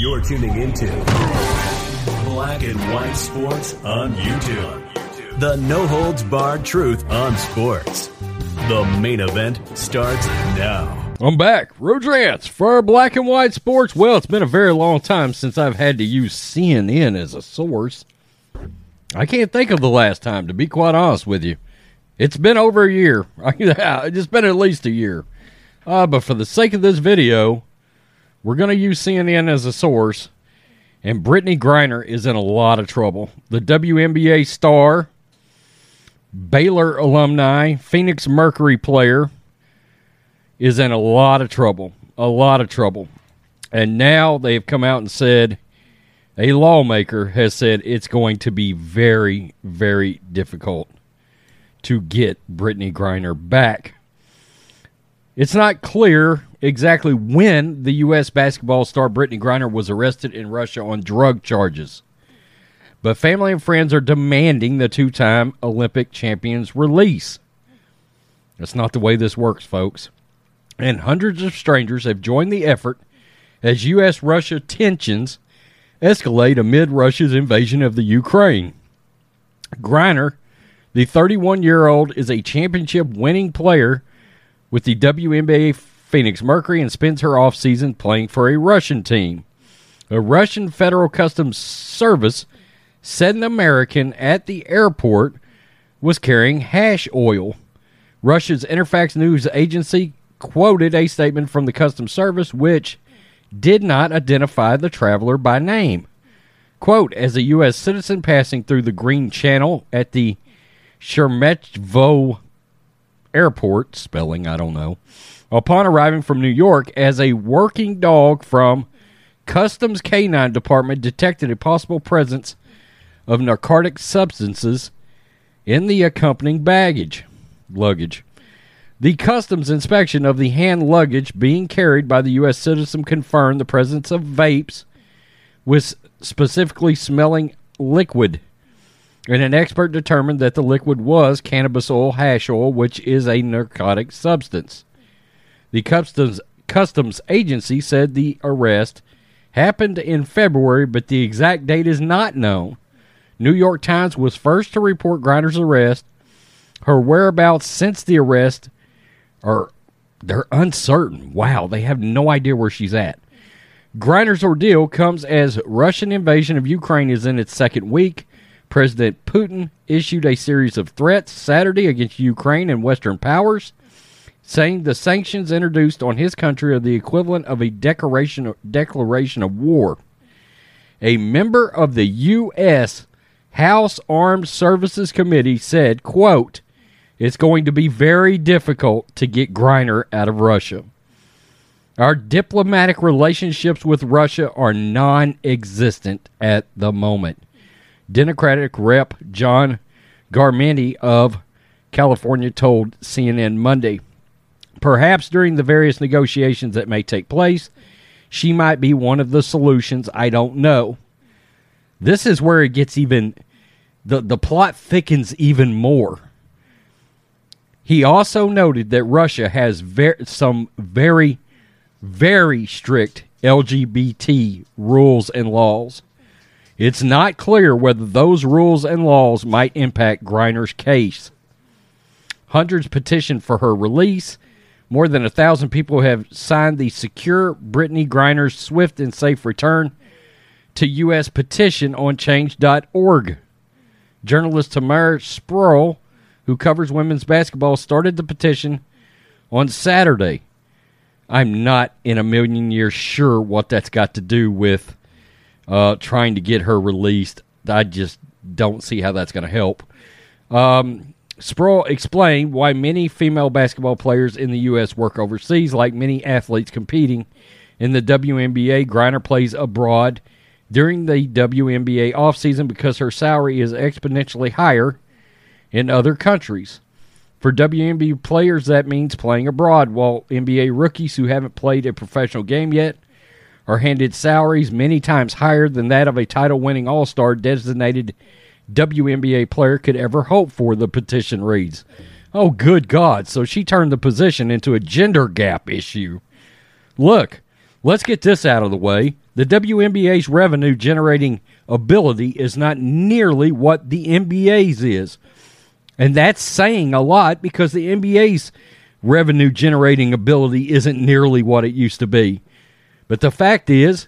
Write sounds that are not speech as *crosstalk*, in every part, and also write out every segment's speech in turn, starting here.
You're tuning into Black and White Sports on YouTube. The no holds barred truth on sports. The main event starts now. I'm back. Rodrance for Black and White Sports. Well, it's been a very long time since I've had to use CNN as a source. I can't think of the last time, to be quite honest with you. It's been over a year. *laughs* it's been at least a year. Uh, but for the sake of this video, we're going to use CNN as a source, and Brittney Griner is in a lot of trouble. The WNBA star, Baylor alumni, Phoenix Mercury player, is in a lot of trouble. A lot of trouble. And now they've come out and said, a lawmaker has said it's going to be very, very difficult to get Brittney Griner back. It's not clear exactly when the U.S. basketball star Brittney Griner was arrested in Russia on drug charges. But family and friends are demanding the two time Olympic champion's release. That's not the way this works, folks. And hundreds of strangers have joined the effort as U.S. Russia tensions escalate amid Russia's invasion of the Ukraine. Griner, the 31 year old, is a championship winning player with the WNBA Phoenix Mercury and spends her offseason playing for a Russian team. A Russian Federal Customs Service said an American at the airport was carrying hash oil. Russia's Interfax news agency quoted a statement from the Customs Service which did not identify the traveler by name. Quote, as a U.S. citizen passing through the Green Channel at the Sheremetyevo airport, spelling I don't know, upon arriving from New York as a working dog from Customs Canine Department detected a possible presence of narcotic substances in the accompanying baggage luggage. The customs inspection of the hand luggage being carried by the U.S. citizen confirmed the presence of vapes with specifically smelling liquid. And an expert determined that the liquid was cannabis oil, hash oil, which is a narcotic substance. The customs customs agency said the arrest happened in February, but the exact date is not known. New York Times was first to report Griner's arrest. Her whereabouts since the arrest are they're uncertain. Wow, they have no idea where she's at. Griner's ordeal comes as Russian invasion of Ukraine is in its second week. President Putin issued a series of threats Saturday against Ukraine and Western powers saying the sanctions introduced on his country are the equivalent of a declaration declaration of war. A member of the U.S. House Armed Services Committee said, quote, it's going to be very difficult to get Griner out of Russia. Our diplomatic relationships with Russia are non existent at the moment. Democratic Rep. John Garamendi of California told CNN Monday. Perhaps during the various negotiations that may take place, she might be one of the solutions. I don't know. This is where it gets even the the plot thickens even more. He also noted that Russia has ver- some very very strict LGBT rules and laws. It's not clear whether those rules and laws might impact Griner's case. Hundreds petitioned for her release more than a thousand people have signed the Secure Brittney Griner's Swift and Safe Return to U.S. petition on change.org. Journalist Tamara Spruill, who covers women's basketball, started the petition on Saturday. I'm not in a million years sure what that's got to do with uh, trying to get her released. I just don't see how that's going to help. Um, Spruill explained why many female basketball players in the U.S. work overseas, like many athletes competing in the WNBA. Griner plays abroad during the WNBA offseason because her salary is exponentially higher in other countries. For WNBA players, that means playing abroad, while NBA rookies who haven't played a professional game yet are handed salaries many times higher than that of a title winning All Star designated WNBA player could ever hope for, the petition reads. Oh, good God. So she turned the position into a gender gap issue. Look, let's get this out of the way. The WNBA's revenue generating ability is not nearly what the NBA's is. And that's saying a lot because the NBA's revenue generating ability isn't nearly what it used to be. But the fact is,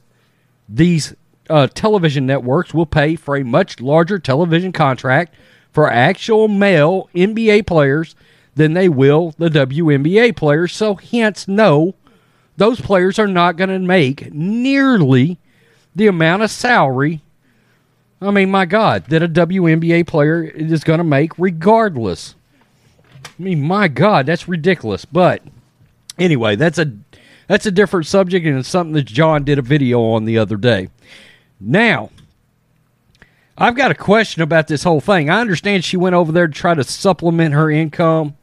these uh, television networks will pay for a much larger television contract for actual male NBA players than they will the WNBA players. So, hence, no, those players are not going to make nearly the amount of salary I mean, my God, that a WNBA player is going to make regardless. I mean, my God, that's ridiculous. But anyway, that's a that's a different subject, and it's something that John did a video on the other day. Now, I've got a question about this whole thing. I understand she went over there to try to supplement her income,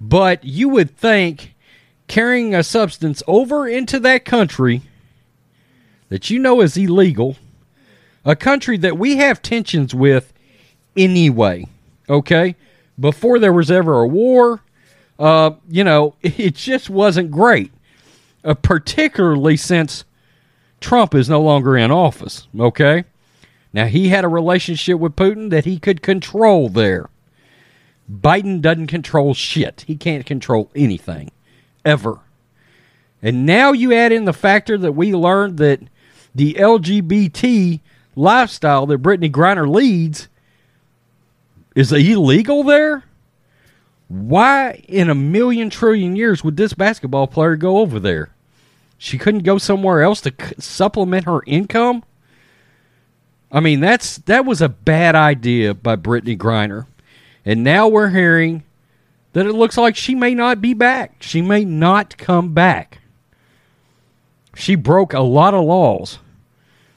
but you would think carrying a substance over into that country that you know is illegal a country that we have tensions with anyway. Okay, before there was ever a war, uh, you know, *laughs* it just wasn't great, uh, particularly since Trump is no longer in office. Okay, now he had a relationship with Putin that he could control there. Biden doesn't control shit. He can't control anything, ever. And now you add in the factor that we learned that the LGBT lifestyle that Brittney Griner leads is illegal there? Why in a million trillion years would this basketball player go over there? She couldn't go somewhere else to supplement her income? I mean, that's that was a bad idea by Brittney Griner. And now we're hearing that it looks like she may not be back. She may not come back. She broke a lot of laws.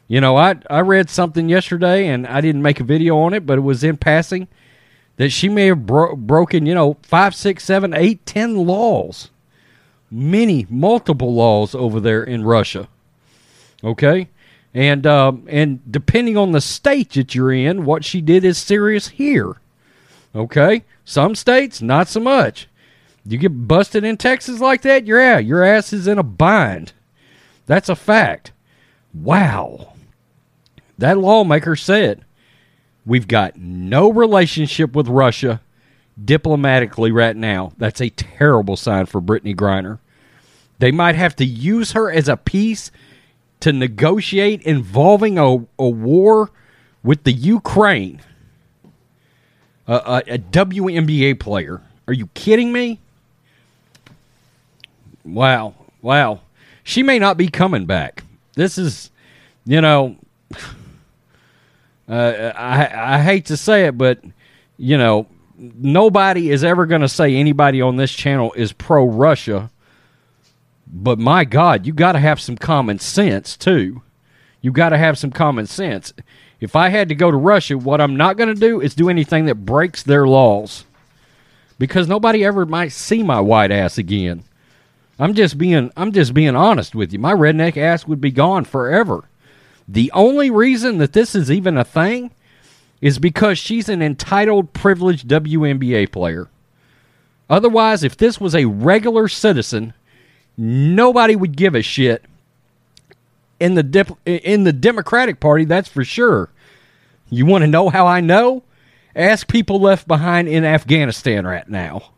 You know, I I read something yesterday, and I didn't make a video on it, but it was in passing that she may have bro- broken, you know, five, six, seven, eight, ten laws, many, multiple laws over there in Russia. Okay, and um, and depending on the state that you're in, what she did is serious here. Okay, some states not so much. You get busted in Texas like that, you're out. Your ass is in a bind. That's a fact. Wow. That lawmaker said, We've got no relationship with Russia diplomatically right now. That's a terrible sign for Brittney Griner. They might have to use her as a piece to negotiate involving a, a war with the Ukraine. A, a, WNBA player. Are you kidding me? Wow. Wow. She may not be coming back. This is, you know. *sighs* Uh, I I hate to say it, but you know nobody is ever going to say anybody on this channel is pro Russia. But my God, you got to have some common sense too. You got to have some common sense. If I had to go to Russia, what I'm not going to do is do anything that breaks their laws, because nobody ever might see my white ass again. I'm just being I'm just being honest with you. My redneck ass would be gone forever. The only reason that this is even a thing is because she's an entitled, privileged WNBA player. Otherwise, if this was a regular citizen, nobody would give a shit. In the dip, in the Democratic Party, that's for sure. You want to know how I know? Ask people left behind in Afghanistan right now.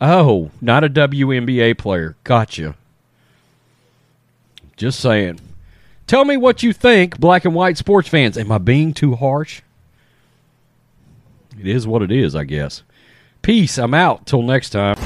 Oh, not a WNBA player. Gotcha. Just saying. Tell me what you think, black and white sports fans. Am I being too harsh? It is what it is, I guess. Peace. I'm out. Till next time.